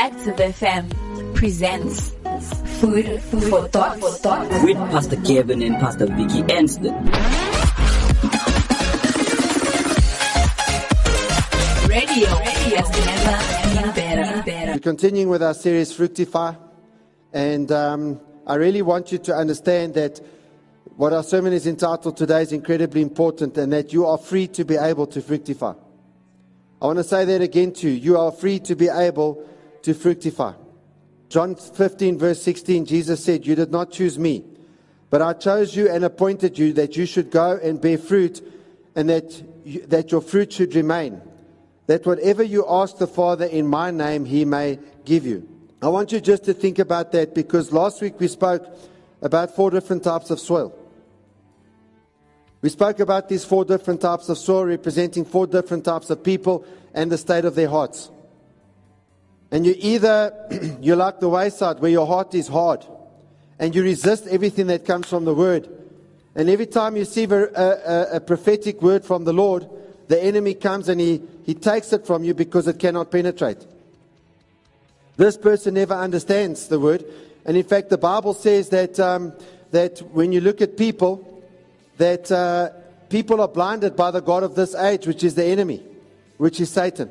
Active FM presents Food for Thought. For thought. with Pastor Kevin and Pastor Vicky Anston. Radio has never been better. better. We're continuing with our series Fructify, and um, I really want you to understand that what our sermon is entitled today is incredibly important, and that you are free to be able to fructify. I want to say that again to you. You are free to be able to fructify. John 15, verse 16, Jesus said, You did not choose me, but I chose you and appointed you that you should go and bear fruit, and that, you, that your fruit should remain that whatever you ask the Father in my name, he may give you. I want you just to think about that because last week we spoke about four different types of soil. We spoke about these four different types of soil representing four different types of people and the state of their hearts. And you either, you're like the wayside where your heart is hard and you resist everything that comes from the word. And every time you receive a, a, a prophetic word from the Lord, the enemy comes and he, he takes it from you because it cannot penetrate. This person never understands the word. And in fact, the Bible says that, um, that when you look at people, that uh, people are blinded by the God of this age, which is the enemy, which is Satan.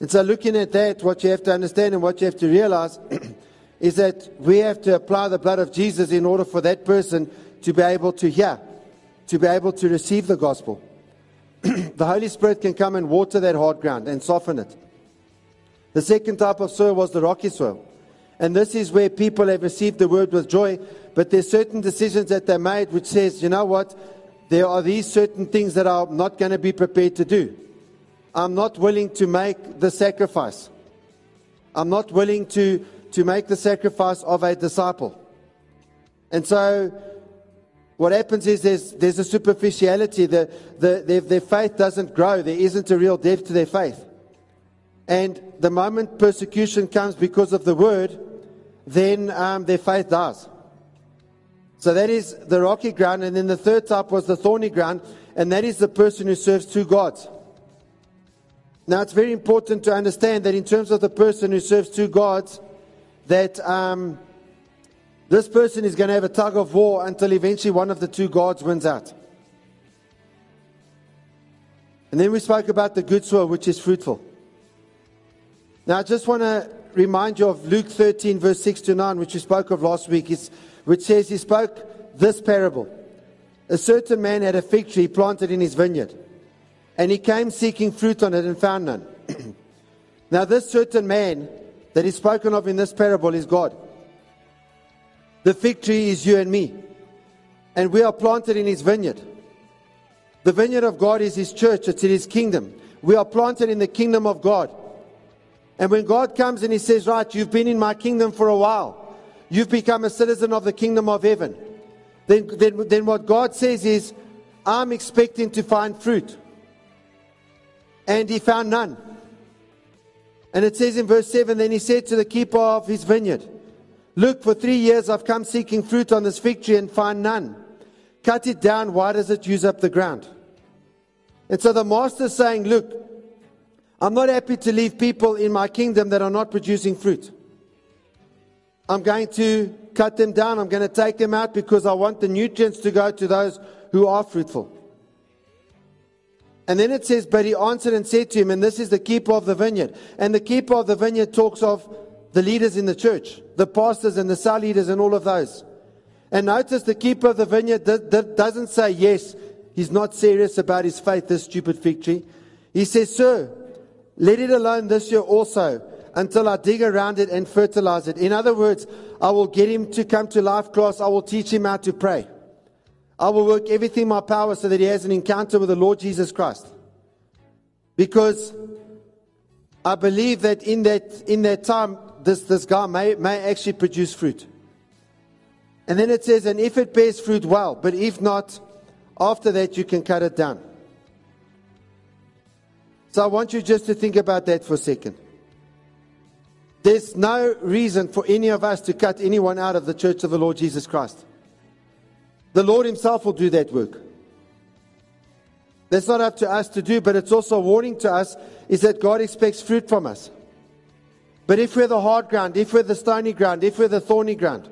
And so, looking at that, what you have to understand and what you have to realize is that we have to apply the blood of Jesus in order for that person to be able to hear, to be able to receive the gospel. the Holy Spirit can come and water that hard ground and soften it. The second type of soil was the rocky soil. And this is where people have received the word with joy, but there's certain decisions that they made which says, you know what, there are these certain things that I'm not going to be prepared to do. I'm not willing to make the sacrifice. I'm not willing to, to make the sacrifice of a disciple. And so what happens is there's, there's a superficiality. The, the, their, their faith doesn't grow. There isn't a real depth to their faith. And the moment persecution comes because of the word, then um, their faith dies. So that is the rocky ground. And then the third type was the thorny ground, and that is the person who serves two gods. Now, it's very important to understand that in terms of the person who serves two gods, that um, this person is going to have a tug of war until eventually one of the two gods wins out. And then we spoke about the good soil, which is fruitful. Now, I just want to remind you of Luke 13, verse 6 to 9, which we spoke of last week, which says he spoke this parable. A certain man had a fig tree planted in his vineyard, and he came seeking fruit on it and found none. now, this certain man that is spoken of in this parable is God. The fig tree is you and me. And we are planted in his vineyard. The vineyard of God is his church, it's in his kingdom. We are planted in the kingdom of God. And when God comes and he says, Right, you've been in my kingdom for a while, you've become a citizen of the kingdom of heaven, then, then, then what God says is, I'm expecting to find fruit. And he found none. And it says in verse 7 Then he said to the keeper of his vineyard, Look, for three years I've come seeking fruit on this fig tree and find none. Cut it down. Why does it use up the ground? And so the master's saying, Look, I'm not happy to leave people in my kingdom that are not producing fruit. I'm going to cut them down. I'm going to take them out because I want the nutrients to go to those who are fruitful. And then it says, But he answered and said to him, and this is the keeper of the vineyard. And the keeper of the vineyard talks of the leaders in the church, the pastors and the cell leaders and all of those. And notice the keeper of the vineyard doesn't say, yes, he's not serious about his faith, this stupid fig tree. He says, sir, let it alone this year also until I dig around it and fertilize it. In other words, I will get him to come to life class. I will teach him how to pray. I will work everything in my power so that he has an encounter with the Lord Jesus Christ. Because I believe that in that, in that time, this, this guy may, may actually produce fruit. And then it says, and if it bears fruit, well, but if not, after that you can cut it down. So I want you just to think about that for a second. There's no reason for any of us to cut anyone out of the church of the Lord Jesus Christ. The Lord Himself will do that work. That's not up to us to do, but it's also a warning to us is that God expects fruit from us. But if we're the hard ground, if we're the stony ground, if we're the thorny ground,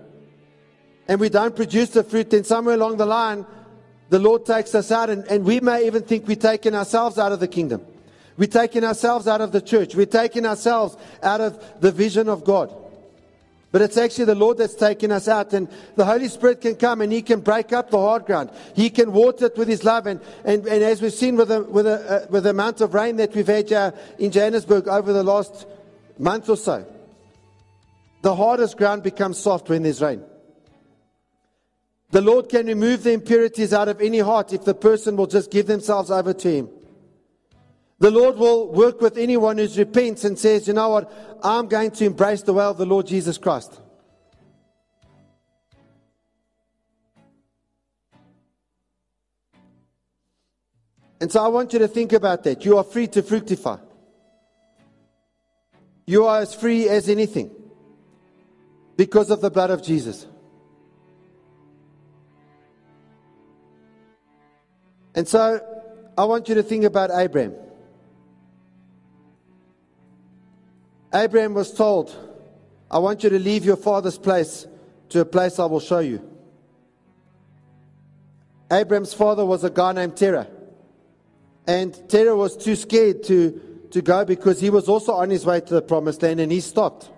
and we don't produce the fruit, then somewhere along the line, the Lord takes us out, and, and we may even think we're taking ourselves out of the kingdom. We're taking ourselves out of the church. We're taking ourselves out of the vision of God. But it's actually the Lord that's taking us out, and the Holy Spirit can come and He can break up the hard ground. He can water it with His love, and, and, and as we've seen with the, with, the, uh, with the amount of rain that we've had uh, in Johannesburg over the last month or so, the hardest ground becomes soft when there's rain. The Lord can remove the impurities out of any heart if the person will just give themselves over to Him. The Lord will work with anyone who repents and says, you know what, I'm going to embrace the way of the Lord Jesus Christ. And so I want you to think about that. You are free to fructify. You are as free as anything because of the blood of Jesus. And so I want you to think about Abraham. Abraham was told, I want you to leave your father's place to a place I will show you. Abraham's father was a guy named Terah. And Terah was too scared to, to go because he was also on his way to the promised land and he stopped.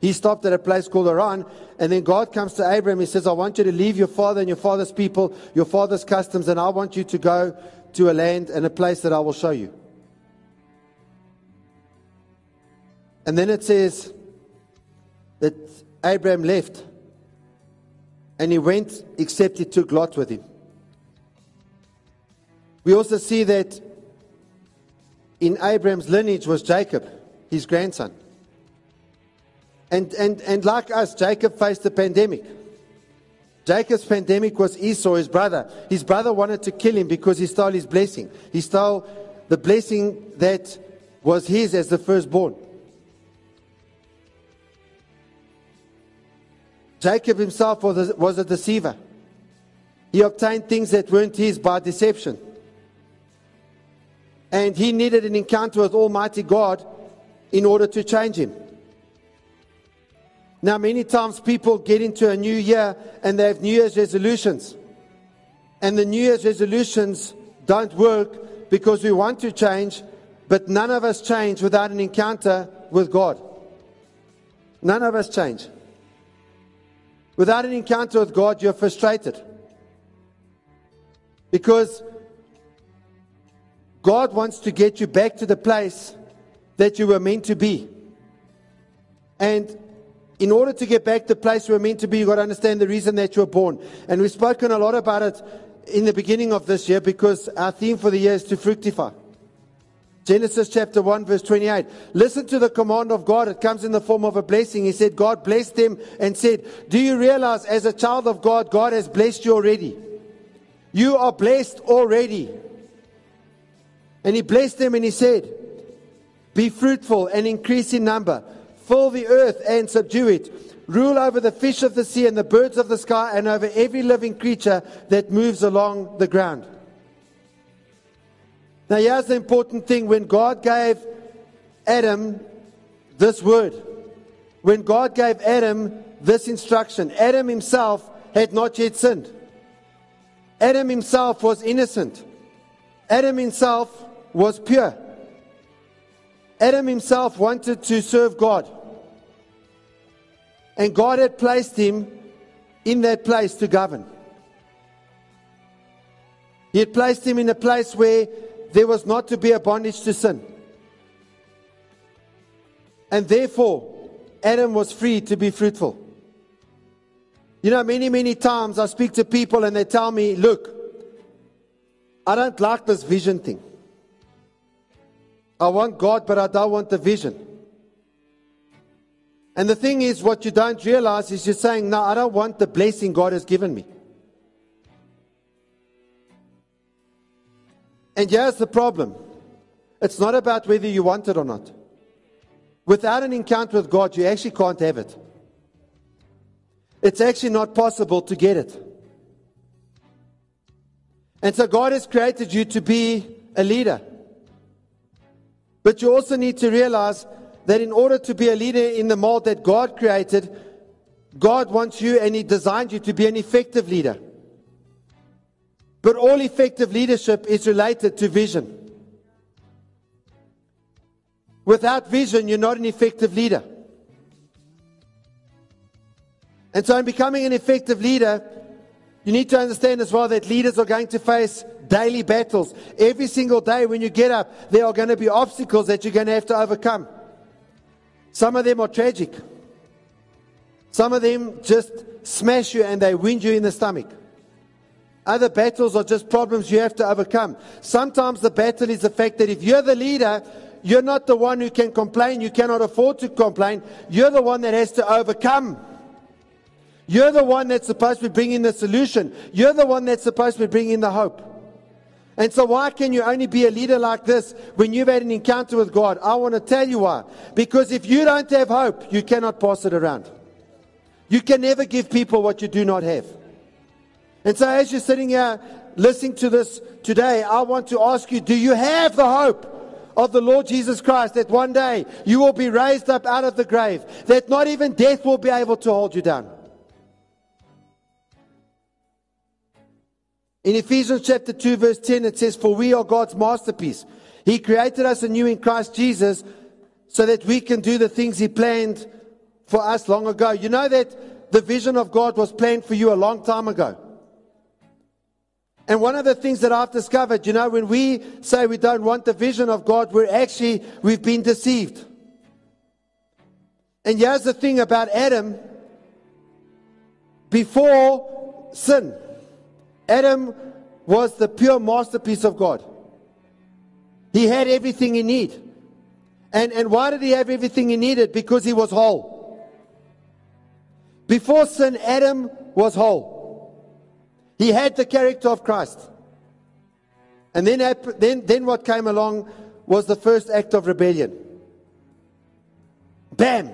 He stopped at a place called Haran. And then God comes to Abraham. He says, I want you to leave your father and your father's people, your father's customs, and I want you to go to a land and a place that I will show you. And then it says that Abraham left and he went, except he took Lot with him. We also see that in Abraham's lineage was Jacob, his grandson. And, and, and like us, Jacob faced a pandemic. Jacob's pandemic was Esau, his brother. His brother wanted to kill him because he stole his blessing. He stole the blessing that was his as the firstborn. Jacob himself was a, was a deceiver. He obtained things that weren't his by deception. And he needed an encounter with Almighty God in order to change him. Now, many times people get into a new year and they have New Year's resolutions. And the New Year's resolutions don't work because we want to change, but none of us change without an encounter with God. None of us change. Without an encounter with God, you're frustrated. Because God wants to get you back to the place that you were meant to be. And in order to get back to the place you were meant to be, you've got to understand the reason that you were born. And we've spoken a lot about it in the beginning of this year because our theme for the year is to fructify. Genesis chapter 1 verse 28. Listen to the command of God. It comes in the form of a blessing. He said, God blessed them and said, do you realize as a child of God, God has blessed you already? You are blessed already. And he blessed them and he said, be fruitful and increase in number. Fill the earth and subdue it. Rule over the fish of the sea and the birds of the sky and over every living creature that moves along the ground. Now, here's the important thing when God gave Adam this word, when God gave Adam this instruction, Adam himself had not yet sinned. Adam himself was innocent. Adam himself was pure. Adam himself wanted to serve God. And God had placed him in that place to govern. He had placed him in a place where there was not to be a bondage to sin. And therefore, Adam was free to be fruitful. You know, many, many times I speak to people and they tell me, look, I don't like this vision thing. I want God, but I don't want the vision. And the thing is, what you don't realize is you're saying, no, I don't want the blessing God has given me. And here's the problem it's not about whether you want it or not. Without an encounter with God, you actually can't have it. It's actually not possible to get it. And so God has created you to be a leader. But you also need to realize that in order to be a leader in the mold that God created, God wants you and He designed you to be an effective leader. But all effective leadership is related to vision. Without vision, you're not an effective leader. And so, in becoming an effective leader, you need to understand as well that leaders are going to face daily battles. Every single day when you get up, there are going to be obstacles that you're going to have to overcome. Some of them are tragic. Some of them just smash you and they wound you in the stomach. Other battles are just problems you have to overcome. Sometimes the battle is the fact that if you're the leader, you're not the one who can complain. You cannot afford to complain. You're the one that has to overcome. You're the one that's supposed to be bringing the solution. You're the one that's supposed to be bringing the hope. And so, why can you only be a leader like this when you've had an encounter with God? I want to tell you why. Because if you don't have hope, you cannot pass it around. You can never give people what you do not have. And so, as you're sitting here listening to this today, I want to ask you do you have the hope? Of the Lord Jesus Christ, that one day you will be raised up out of the grave, that not even death will be able to hold you down. In Ephesians chapter 2 verse 10 it says, For we are God's masterpiece. He created us anew in Christ Jesus so that we can do the things He planned for us long ago. You know that the vision of God was planned for you a long time ago. And one of the things that I've discovered, you know, when we say we don't want the vision of God, we're actually, we've been deceived. And here's the thing about Adam before sin. Adam was the pure masterpiece of God. He had everything he needed. And, and why did he have everything he needed? Because he was whole. Before sin, Adam was whole. He had the character of Christ. And then, then, then what came along was the first act of rebellion. Bam!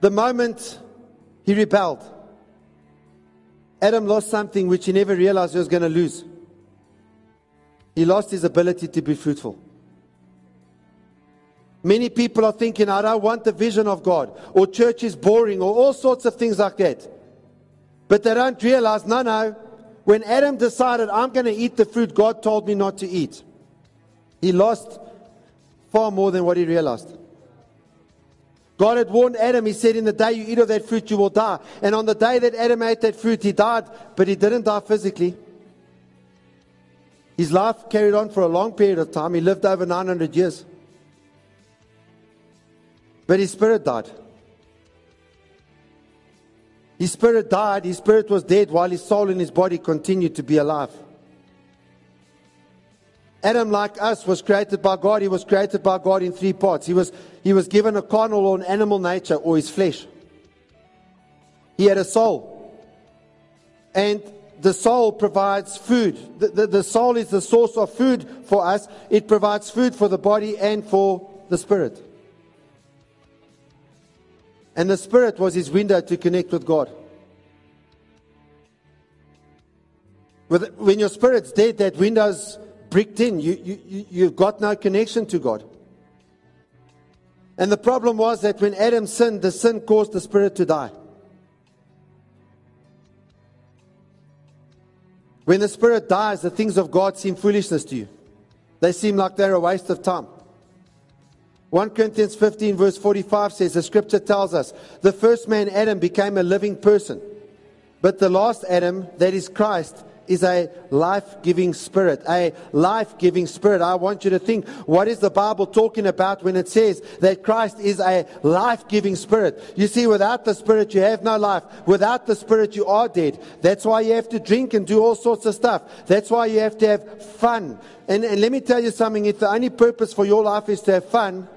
The moment he rebelled. Adam lost something which he never realized he was going to lose. He lost his ability to be fruitful. Many people are thinking, I don't want the vision of God, or church is boring, or all sorts of things like that. But they don't realize, no, no. When Adam decided, I'm going to eat the fruit God told me not to eat, he lost far more than what he realized. God had warned Adam, he said, In the day you eat of that fruit, you will die. And on the day that Adam ate that fruit, he died, but he didn't die physically. His life carried on for a long period of time. He lived over 900 years. But his spirit died. His spirit died, his spirit was dead, while his soul and his body continued to be alive. Adam, like us, was created by God. He was created by God in three parts. He was, he was given a carnal or an animal nature, or his flesh. He had a soul. And the soul provides food. The, the, the soul is the source of food for us. It provides food for the body and for the spirit. And the spirit was his window to connect with God. When your spirit's dead, that window's bricked in. You, you, you've got no connection to God. And the problem was that when Adam sinned, the sin caused the spirit to die. When the spirit dies, the things of God seem foolishness to you. They seem like they're a waste of time. 1 Corinthians 15, verse 45 says, The scripture tells us, the first man, Adam, became a living person. But the last Adam, that is Christ, is a life giving spirit. A life giving spirit. I want you to think what is the Bible talking about when it says that Christ is a life giving spirit? You see, without the spirit, you have no life. Without the spirit, you are dead. That's why you have to drink and do all sorts of stuff. That's why you have to have fun. And, and let me tell you something if the only purpose for your life is to have fun,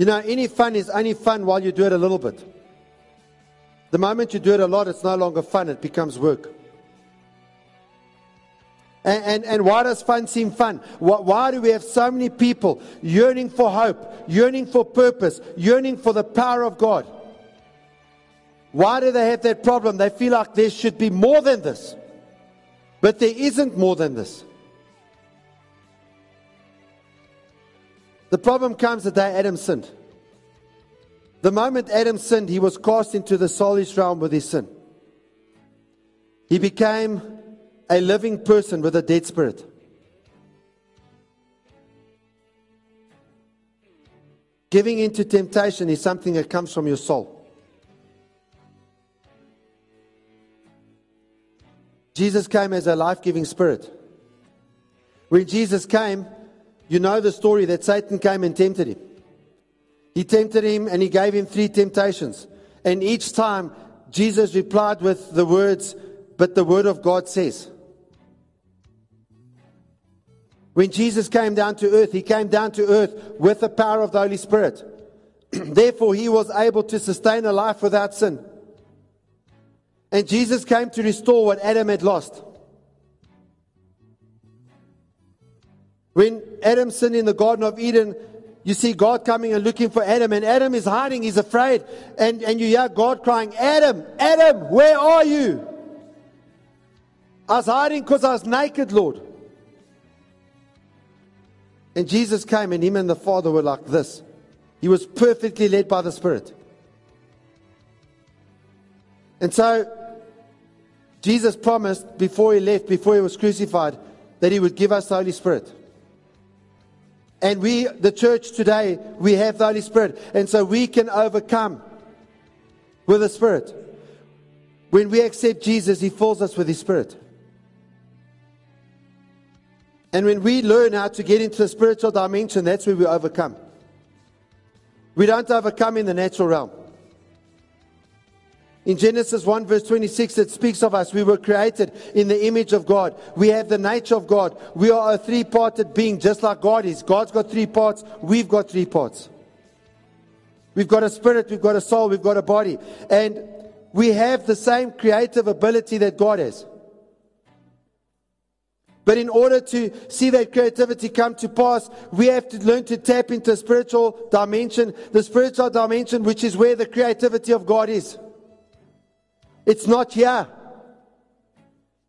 you know, any fun is only fun while you do it a little bit. The moment you do it a lot, it's no longer fun, it becomes work. And, and, and why does fun seem fun? Why, why do we have so many people yearning for hope, yearning for purpose, yearning for the power of God? Why do they have that problem? They feel like there should be more than this. But there isn't more than this. The problem comes the day Adam sinned. The moment Adam sinned, he was cast into the soulish realm with his sin. He became a living person with a dead spirit. Giving into temptation is something that comes from your soul. Jesus came as a life giving spirit. When Jesus came, you know the story that Satan came and tempted him. He tempted him and he gave him three temptations. And each time, Jesus replied with the words, But the word of God says. When Jesus came down to earth, he came down to earth with the power of the Holy Spirit. Therefore, he was able to sustain a life without sin. And Jesus came to restore what Adam had lost. When Adam sinned in the Garden of Eden, you see God coming and looking for Adam, and Adam is hiding, he's afraid. And, and you hear God crying, Adam, Adam, where are you? I was hiding because I was naked, Lord. And Jesus came, and him and the Father were like this. He was perfectly led by the Spirit. And so, Jesus promised before he left, before he was crucified, that he would give us the Holy Spirit. And we, the church today, we have the Holy Spirit. And so we can overcome with the Spirit. When we accept Jesus, He fills us with His Spirit. And when we learn how to get into the spiritual dimension, that's where we overcome. We don't overcome in the natural realm. In Genesis 1, verse 26, it speaks of us. We were created in the image of God. We have the nature of God. We are a three parted being, just like God is. God's got three parts, we've got three parts. We've got a spirit, we've got a soul, we've got a body. And we have the same creative ability that God has. But in order to see that creativity come to pass, we have to learn to tap into a spiritual dimension, the spiritual dimension, which is where the creativity of God is. It's not here.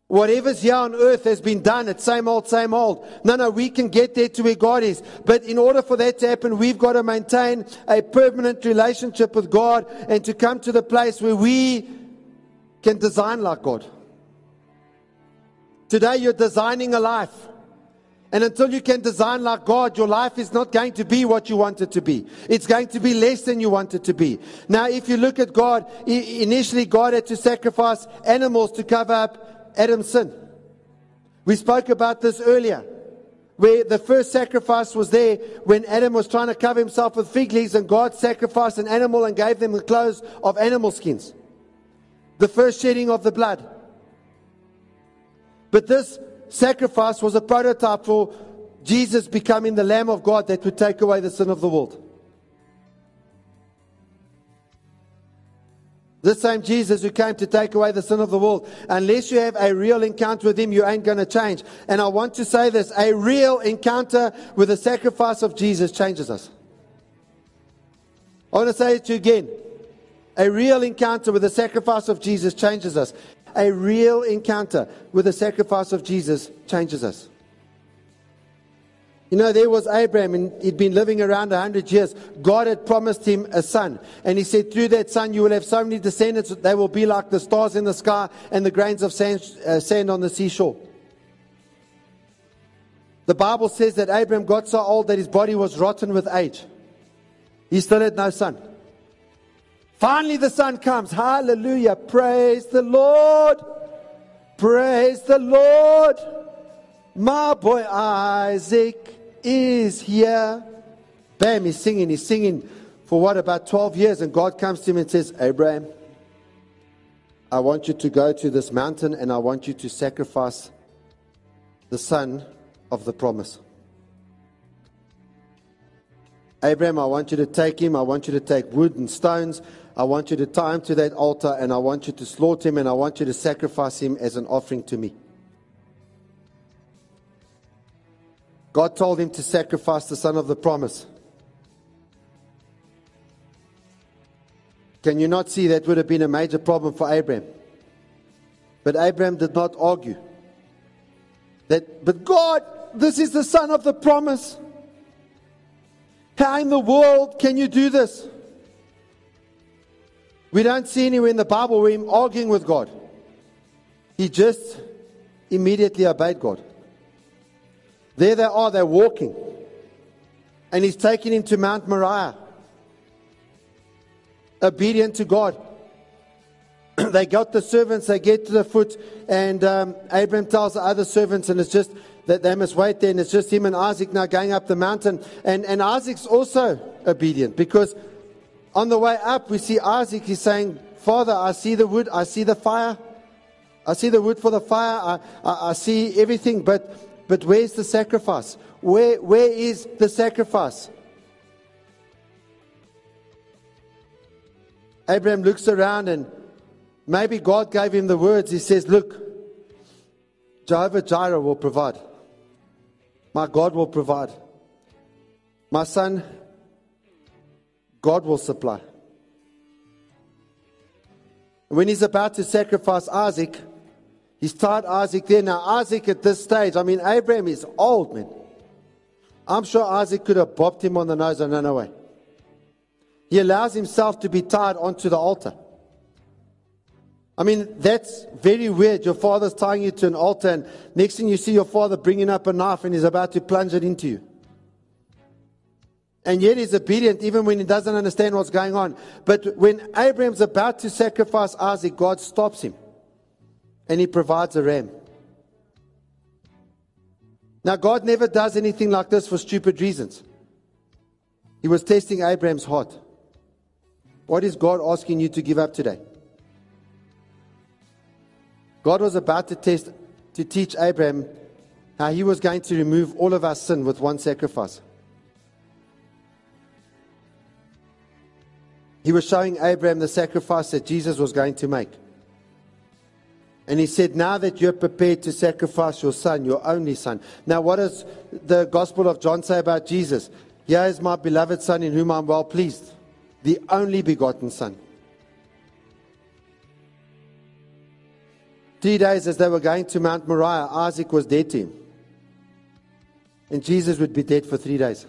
Whatever's here on earth has been done. It's same old, same old. No, no, we can get there to where God is. But in order for that to happen, we've got to maintain a permanent relationship with God and to come to the place where we can design like God. Today you're designing a life. And until you can design like God, your life is not going to be what you want it to be. It's going to be less than you want it to be. Now, if you look at God, initially God had to sacrifice animals to cover up Adam's sin. We spoke about this earlier, where the first sacrifice was there when Adam was trying to cover himself with fig leaves and God sacrificed an animal and gave them the clothes of animal skins. The first shedding of the blood. But this sacrifice was a prototype for Jesus becoming the Lamb of God that would take away the sin of the world. This same Jesus who came to take away the sin of the world. Unless you have a real encounter with Him, you ain't going to change. And I want to say this a real encounter with the sacrifice of Jesus changes us. I want to say it to you again. A real encounter with the sacrifice of Jesus changes us a real encounter with the sacrifice of Jesus changes us. You know, there was Abraham, and he'd been living around 100 years. God had promised him a son. And he said, Through that son, you will have so many descendants, that they will be like the stars in the sky and the grains of sand, uh, sand on the seashore. The Bible says that Abraham got so old that his body was rotten with age. He still had no son. Finally, the son comes. Hallelujah. Praise the Lord. Praise the Lord. My boy Isaac is here. Bam, he's singing. He's singing for what, about 12 years. And God comes to him and says, Abraham, I want you to go to this mountain and I want you to sacrifice the son of the promise. Abraham, I want you to take him. I want you to take wood and stones. I want you to tie him to that altar and I want you to slaughter him and I want you to sacrifice him as an offering to me. God told him to sacrifice the son of the promise. Can you not see that would have been a major problem for Abraham? But Abraham did not argue. That, but God, this is the son of the promise. How in the world can you do this? We don't see anywhere in the Bible where him arguing with God. He just immediately obeyed God. There they are, they're walking. And he's taking him to Mount Moriah. Obedient to God. they got the servants, they get to the foot, and um, Abraham tells the other servants, and it's just that they must wait there, and it's just him and Isaac now going up the mountain. And, and Isaac's also obedient because on the way up, we see Isaac, he's saying, Father, I see the wood, I see the fire, I see the wood for the fire, I, I, I see everything, but, but where's the sacrifice? Where, where is the sacrifice? Abraham looks around and maybe God gave him the words. He says, Look, Jehovah Jireh will provide. My God will provide. My son, God will supply. When he's about to sacrifice Isaac, he's tied Isaac there. Now, Isaac at this stage, I mean, Abraham is old, man. I'm sure Isaac could have bopped him on the nose and run away. He allows himself to be tied onto the altar. I mean, that's very weird. Your father's tying you to an altar, and next thing you see your father bringing up a knife and he's about to plunge it into you. And yet he's obedient even when he doesn't understand what's going on. But when Abraham's about to sacrifice Isaac, God stops him and he provides a ram. Now, God never does anything like this for stupid reasons. He was testing Abraham's heart. What is God asking you to give up today? God was about to test, to teach Abraham how he was going to remove all of our sin with one sacrifice. He was showing Abraham the sacrifice that Jesus was going to make. And he said, Now that you're prepared to sacrifice your son, your only son. Now, what does the Gospel of John say about Jesus? Here is my beloved son in whom I'm well pleased, the only begotten son. Three days as they were going to Mount Moriah, Isaac was dead to him. And Jesus would be dead for three days.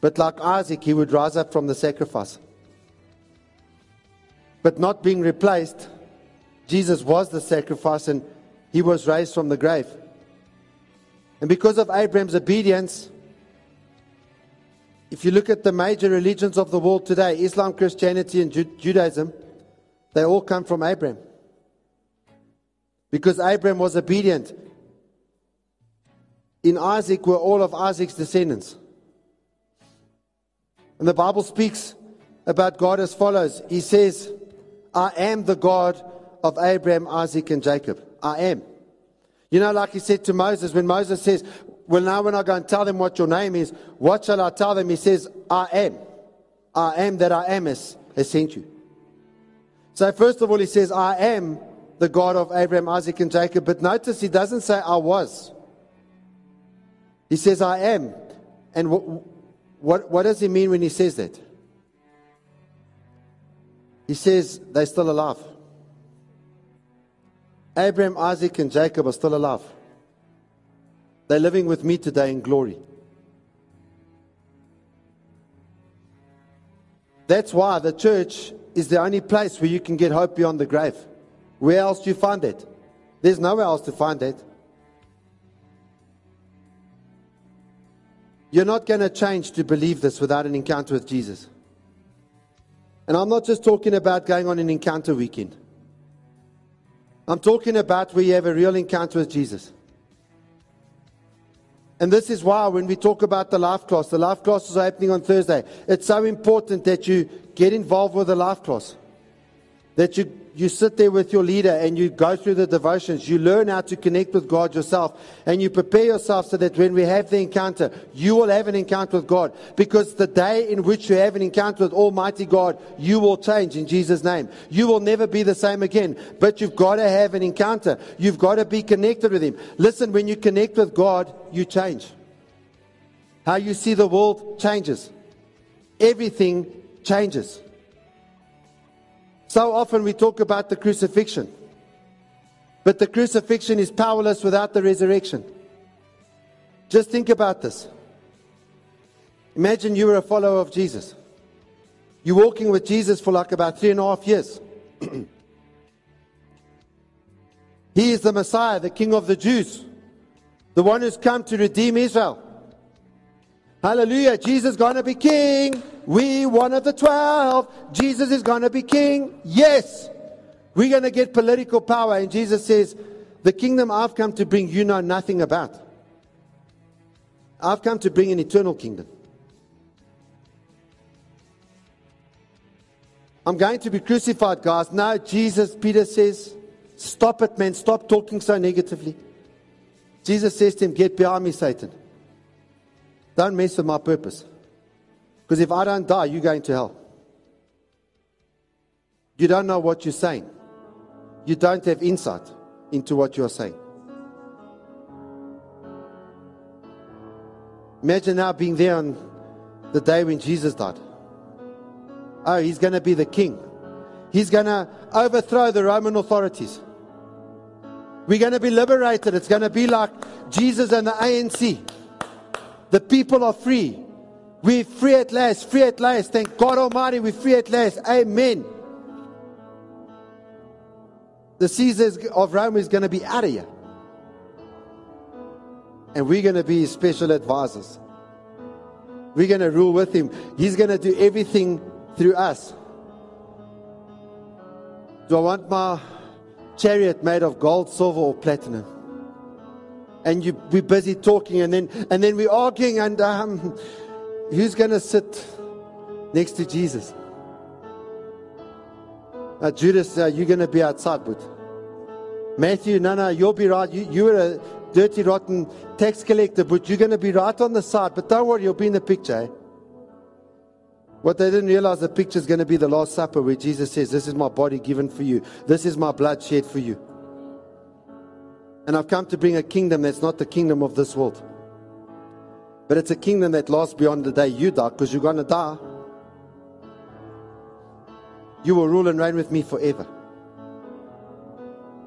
But like Isaac, he would rise up from the sacrifice. But not being replaced, Jesus was the sacrifice and he was raised from the grave. And because of Abraham's obedience, if you look at the major religions of the world today, Islam, Christianity, and Judaism, they all come from Abraham. Because Abraham was obedient. In Isaac were all of Isaac's descendants. And the Bible speaks about God as follows He says, I am the God of Abraham, Isaac, and Jacob. I am. You know, like he said to Moses, when Moses says, Well, now when I go and tell them what your name is, what shall I tell them? He says, I am. I am that I am has, has sent you. So, first of all, he says, I am the God of Abraham, Isaac, and Jacob. But notice he doesn't say, I was. He says, I am. And what, what, what does he mean when he says that? He says, they're still alive. Abraham, Isaac, and Jacob are still alive. They're living with me today in glory. That's why the church is the only place where you can get hope beyond the grave. Where else do you find it? There's nowhere else to find it. You're not going to change to believe this without an encounter with Jesus. And I'm not just talking about going on an encounter weekend. I'm talking about where you have a real encounter with Jesus. And this is why when we talk about the life class, the life class is opening on Thursday. It's so important that you get involved with the life class. That you you sit there with your leader and you go through the devotions. You learn how to connect with God yourself and you prepare yourself so that when we have the encounter, you will have an encounter with God. Because the day in which you have an encounter with Almighty God, you will change in Jesus' name. You will never be the same again. But you've got to have an encounter. You've got to be connected with Him. Listen, when you connect with God, you change. How you see the world changes. Everything changes. So often we talk about the crucifixion, but the crucifixion is powerless without the resurrection. Just think about this. Imagine you were a follower of Jesus. You're walking with Jesus for like about three and a half years. he is the Messiah, the King of the Jews, the one who's come to redeem Israel. Hallelujah. Jesus is going to be king. We, one of the twelve. Jesus is going to be king. Yes. We're going to get political power. And Jesus says, The kingdom I've come to bring, you know nothing about. I've come to bring an eternal kingdom. I'm going to be crucified, guys. Now, Jesus, Peter says, Stop it, man. Stop talking so negatively. Jesus says to him, Get behind me, Satan. Don't mess with my purpose. Because if I don't die, you're going to hell. You don't know what you're saying. You don't have insight into what you're saying. Imagine now being there on the day when Jesus died. Oh, he's going to be the king. He's going to overthrow the Roman authorities. We're going to be liberated. It's going to be like Jesus and the ANC. The people are free. We're free at last, free at last. Thank God Almighty, we're free at last. Amen. The Caesars of Rome is going to be out of here. And we're going to be his special advisors. We're going to rule with him. He's going to do everything through us. Do I want my chariot made of gold, silver, or platinum? and you be busy talking, and then and then we're arguing, and um, who's going to sit next to Jesus? Uh, Judas, uh, you're going to be outside, but Matthew, no, no, you'll be right. You, you were a dirty, rotten tax collector, but you're going to be right on the side. But don't worry, you'll be in the picture. Eh? What they didn't realize, the picture is going to be the Last Supper, where Jesus says, "This is my body given for you. This is my blood shed for you." And I've come to bring a kingdom that's not the kingdom of this world. But it's a kingdom that lasts beyond the day you die, because you're going to die. You will rule and reign with me forever.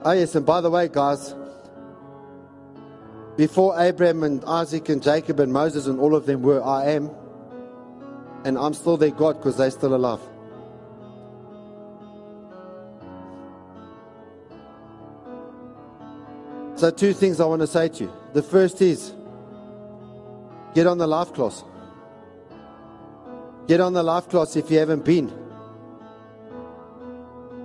Oh, yes, and by the way, guys, before Abraham and Isaac and Jacob and Moses and all of them were, I am. And I'm still their God because they're still alive. So, two things I want to say to you. The first is get on the life class. Get on the life class if you haven't been.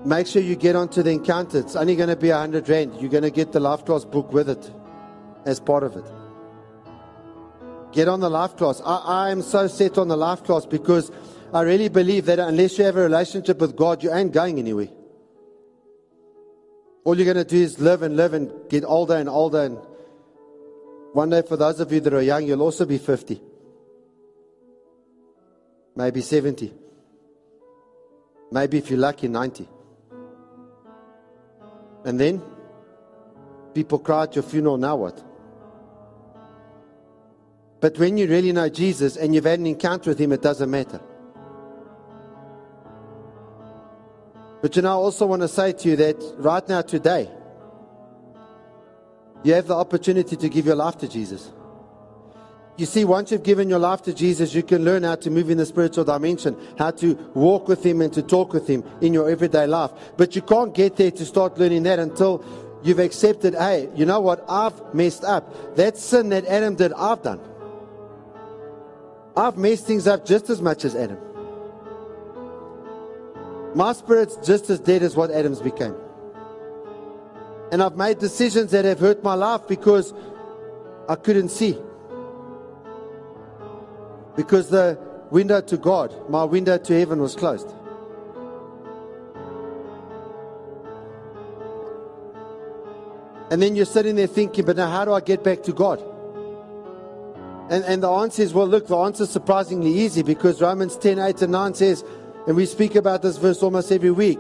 Make sure you get onto the encounter. It's only going to be a hundred rand. You're going to get the life class book with it as part of it. Get on the life class. I, I am so set on the life class because I really believe that unless you have a relationship with God, you ain't going anywhere. All you're going to do is live and live and get older and older. And one day, for those of you that are young, you'll also be 50, maybe 70, maybe if you're lucky, 90. And then people cry at your funeral, now what? But when you really know Jesus and you've had an encounter with Him, it doesn't matter. But you know, I also want to say to you that right now, today, you have the opportunity to give your life to Jesus. You see, once you've given your life to Jesus, you can learn how to move in the spiritual dimension, how to walk with Him and to talk with Him in your everyday life. But you can't get there to start learning that until you've accepted, hey, you know what? I've messed up. That sin that Adam did, I've done. I've messed things up just as much as Adam. My spirit's just as dead as what Adam's became. And I've made decisions that have hurt my life because I couldn't see. Because the window to God, my window to heaven was closed. And then you're sitting there thinking, but now how do I get back to God? And, and the answer is, well, look, the answer is surprisingly easy because Romans 10 8 and 9 says, and we speak about this verse almost every week.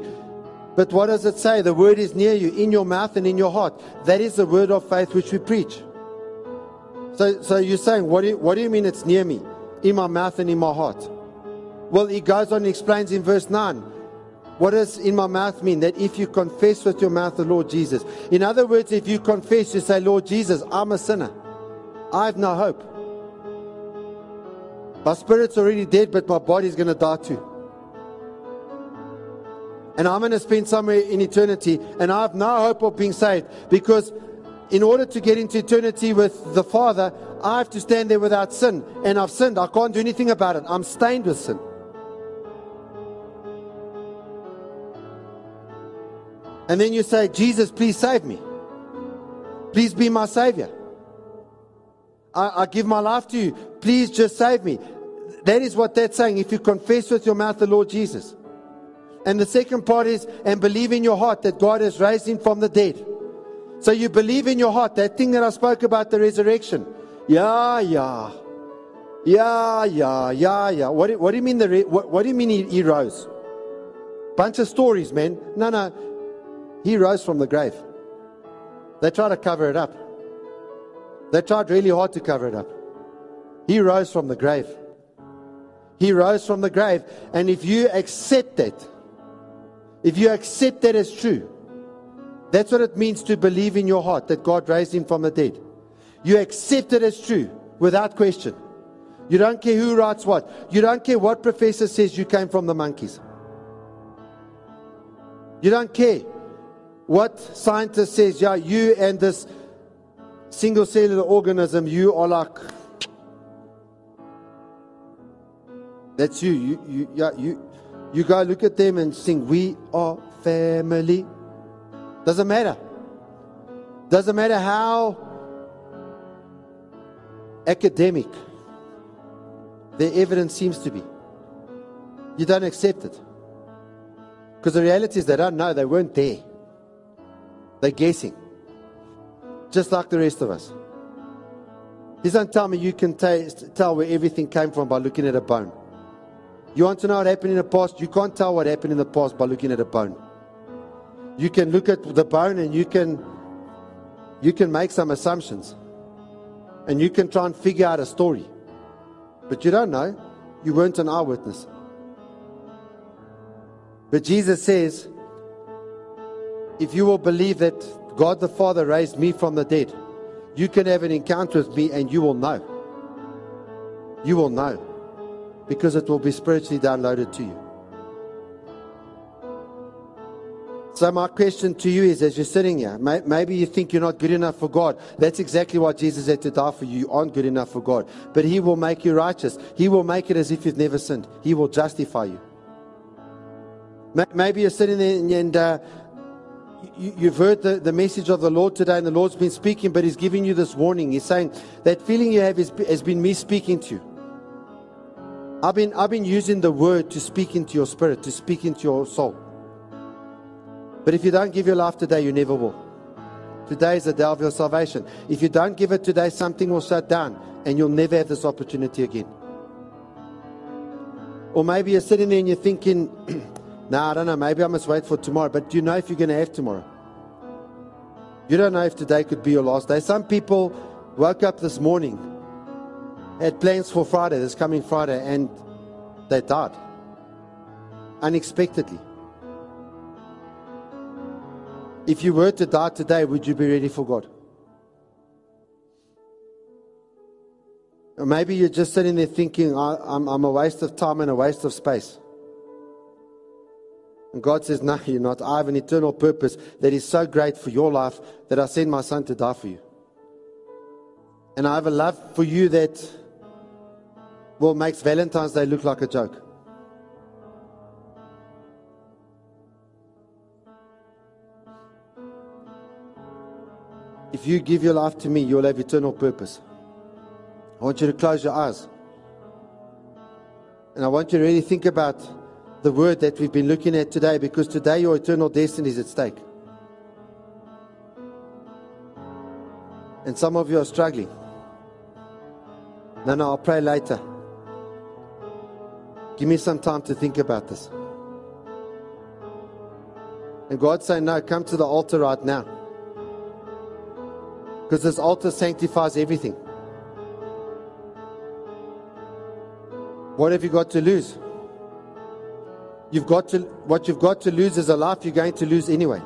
But what does it say? The word is near you, in your mouth and in your heart. That is the word of faith which we preach. So, so you're saying, what do you, what do you mean it's near me? In my mouth and in my heart. Well, he goes on and explains in verse 9. What does in my mouth mean? That if you confess with your mouth the Lord Jesus. In other words, if you confess, you say, Lord Jesus, I'm a sinner. I have no hope. My spirit's already dead, but my body's going to die too. And I'm going to spend somewhere in eternity, and I have no hope of being saved because in order to get into eternity with the Father, I have to stand there without sin. And I've sinned. I can't do anything about it. I'm stained with sin. And then you say, Jesus, please save me. Please be my Savior. I, I give my life to you. Please just save me. That is what that's saying. If you confess with your mouth the Lord Jesus. And the second part is, and believe in your heart that God has raised him from the dead. So you believe in your heart that thing that I spoke about, the resurrection. Yeah, yeah. Yeah, yeah, yeah, yeah. What, what do you mean the re- what, what do you mean he, he rose? Bunch of stories, man. No, no. He rose from the grave. They try to cover it up. They tried really hard to cover it up. He rose from the grave. He rose from the grave. And if you accept that, if you accept that as true, that's what it means to believe in your heart that God raised him from the dead. You accept it as true without question. You don't care who writes what. You don't care what professor says you came from the monkeys. You don't care what scientist says, yeah, you and this single cellular organism, you are like. That's you. You, you, yeah, you, you go look at them and sing, We are family. Doesn't matter. Doesn't matter how academic the evidence seems to be. You don't accept it. Because the reality is they don't know, they weren't there. They're guessing. Just like the rest of us. Please don't tell me you can taste, tell where everything came from by looking at a bone. You want to know what happened in the past? You can't tell what happened in the past by looking at a bone. You can look at the bone and you can you can make some assumptions. And you can try and figure out a story. But you don't know. You weren't an eyewitness. But Jesus says, if you will believe that God the Father raised me from the dead, you can have an encounter with me and you will know. You will know. Because it will be spiritually downloaded to you. So, my question to you is as you're sitting here, maybe you think you're not good enough for God. That's exactly why Jesus had to die for you. You aren't good enough for God. But He will make you righteous. He will make it as if you've never sinned. He will justify you. Maybe you're sitting there and uh, you've heard the, the message of the Lord today, and the Lord's been speaking, but He's giving you this warning. He's saying, That feeling you have is, has been me speaking to you. I've been, I've been using the word to speak into your spirit, to speak into your soul. But if you don't give your life today, you never will. Today is the day of your salvation. If you don't give it today, something will shut down and you'll never have this opportunity again. Or maybe you're sitting there and you're thinking, nah, I don't know, maybe I must wait for tomorrow. But do you know if you're going to have tomorrow? You don't know if today could be your last day. Some people woke up this morning, had plans for Friday, this coming Friday, and they died unexpectedly. If you were to die today, would you be ready for God? Or maybe you're just sitting there thinking, I'm, I'm a waste of time and a waste of space. And God says, No, you're not. I have an eternal purpose that is so great for your life that I send my son to die for you. And I have a love for you that, well, makes Valentine's Day look like a joke. If you give your life to me, you'll have eternal purpose. I want you to close your eyes. And I want you to really think about the word that we've been looking at today because today your eternal destiny is at stake. And some of you are struggling. No, no, I'll pray later. Give me some time to think about this. And God's saying, No, come to the altar right now. Because this altar sanctifies everything. What have you got to lose? You've got to, what you've got to lose is a life you're going to lose anyway.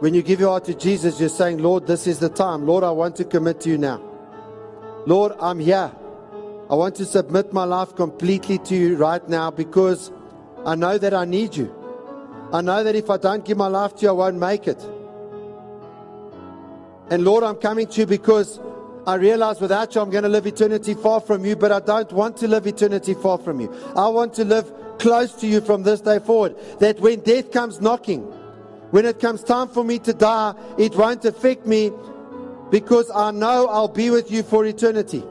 When you give your heart to Jesus, you're saying, Lord, this is the time. Lord, I want to commit to you now. Lord, I'm here. I want to submit my life completely to you right now because I know that I need you. I know that if I don't give my life to you, I won't make it. And Lord, I'm coming to you because I realize without you, I'm going to live eternity far from you, but I don't want to live eternity far from you. I want to live close to you from this day forward. That when death comes knocking, when it comes time for me to die, it won't affect me because I know I'll be with you for eternity.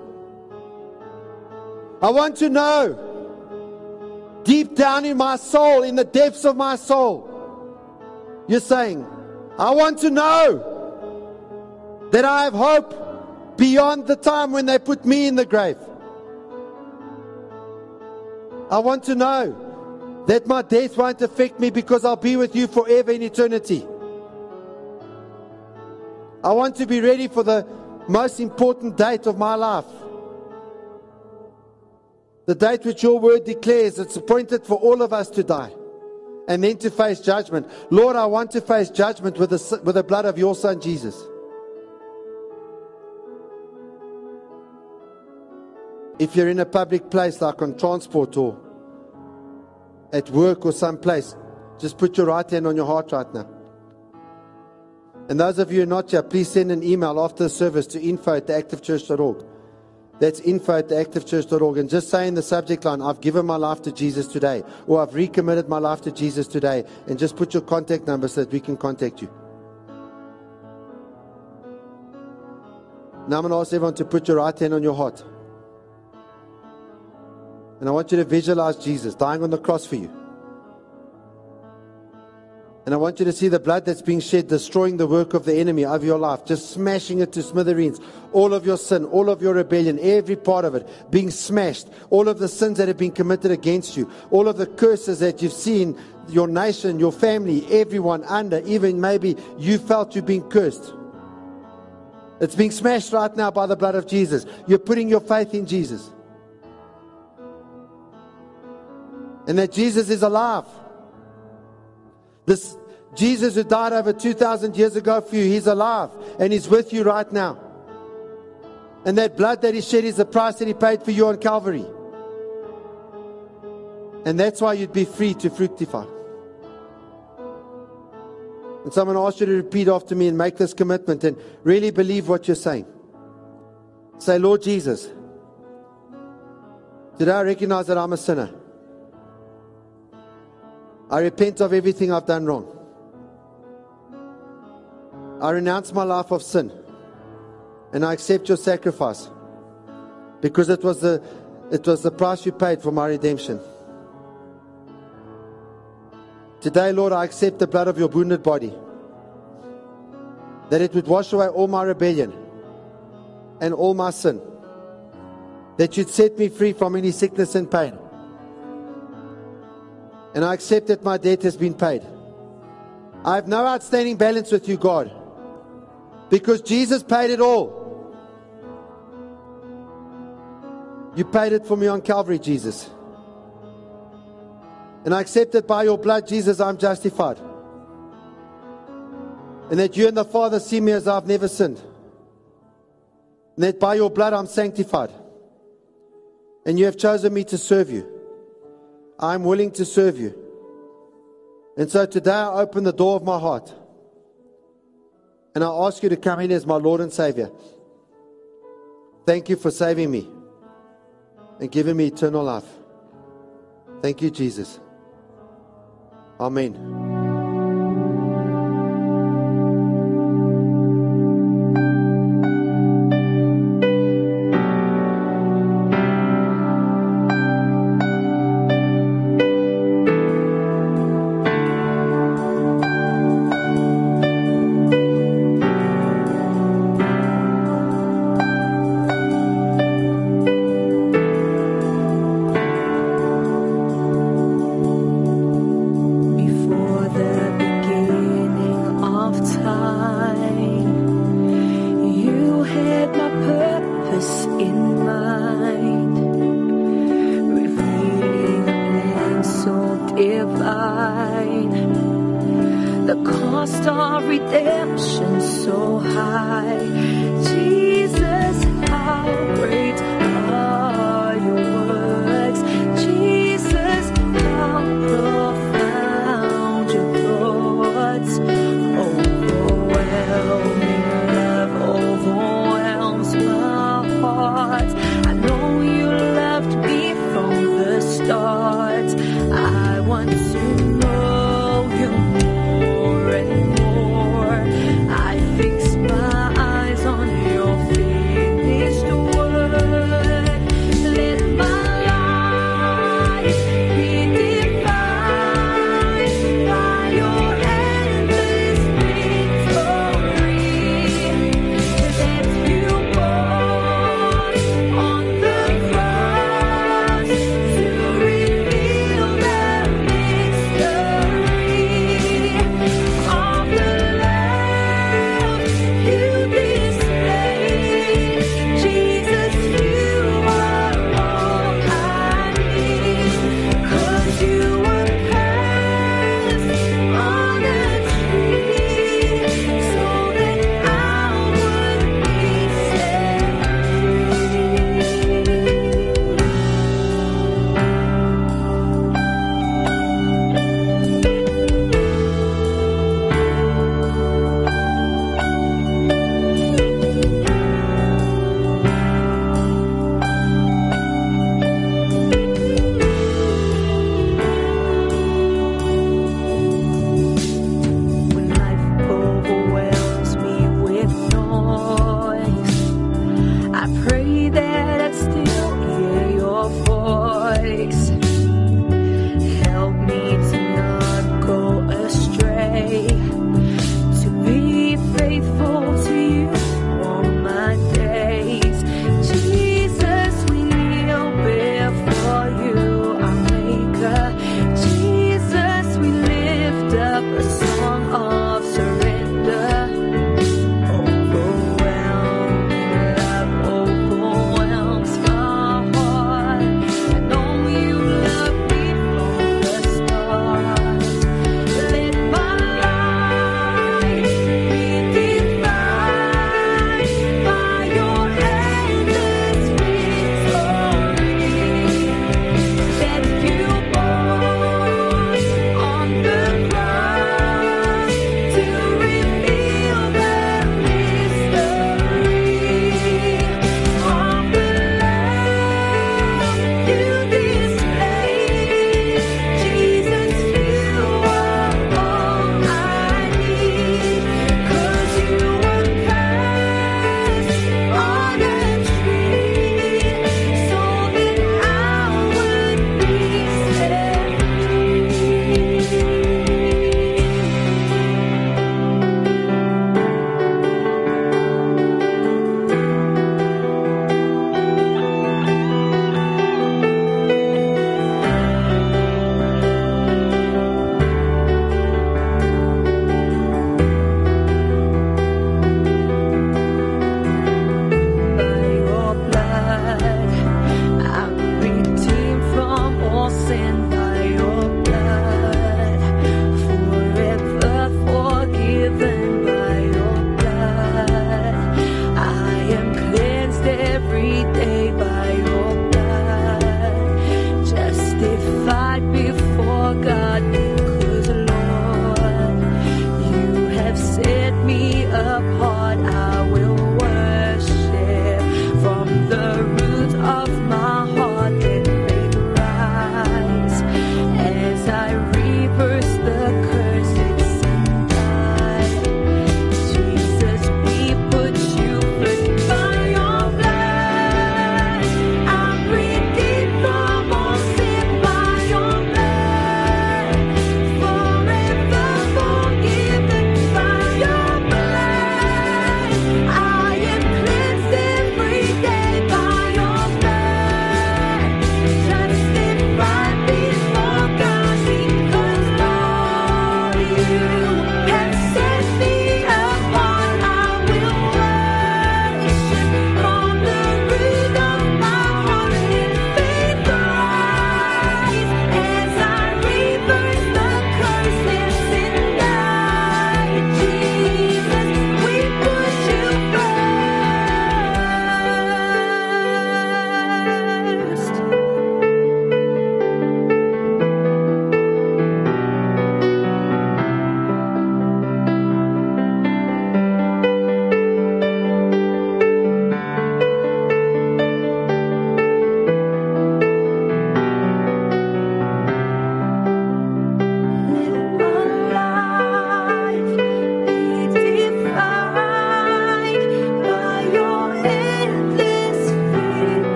I want to know deep down in my soul, in the depths of my soul, you're saying, I want to know that I have hope beyond the time when they put me in the grave. I want to know that my death won't affect me because I'll be with you forever in eternity. I want to be ready for the most important date of my life. The date which your word declares it's appointed for all of us to die and then to face judgment. Lord, I want to face judgment with the, with the blood of your son Jesus. If you're in a public place like on transport or at work or someplace, just put your right hand on your heart right now. And those of you who are not here, please send an email after the service to info at theactivechurch.org. That's info at theactivechurch.org. And just say in the subject line, I've given my life to Jesus today, or I've recommitted my life to Jesus today. And just put your contact number so that we can contact you. Now I'm going to ask everyone to put your right hand on your heart. And I want you to visualize Jesus dying on the cross for you. And I want you to see the blood that's being shed, destroying the work of the enemy of your life, just smashing it to smithereens. All of your sin, all of your rebellion, every part of it being smashed. All of the sins that have been committed against you, all of the curses that you've seen your nation, your family, everyone under, even maybe you felt you've been cursed. It's being smashed right now by the blood of Jesus. You're putting your faith in Jesus. And that Jesus is alive. This Jesus who died over 2,000 years ago for you, he's alive and he's with you right now. And that blood that he shed is the price that he paid for you on Calvary. And that's why you'd be free to fructify. And someone asked you to repeat after me and make this commitment and really believe what you're saying. Say, Lord Jesus, today I recognize that I'm a sinner. I repent of everything I've done wrong. I renounce my life of sin and I accept your sacrifice because it was the, it was the price you paid for my redemption. Today, Lord, I accept the blood of your wounded body, that it would wash away all my rebellion and all my sin, that you'd set me free from any sickness and pain. And I accept that my debt has been paid. I have no outstanding balance with you, God, because Jesus paid it all. You paid it for me on Calvary, Jesus. And I accept that by your blood, Jesus, I'm justified. And that you and the Father see me as I've never sinned. And that by your blood, I'm sanctified. And you have chosen me to serve you. I'm willing to serve you. And so today I open the door of my heart. And I ask you to come in as my Lord and Savior. Thank you for saving me and giving me eternal life. Thank you, Jesus. Amen.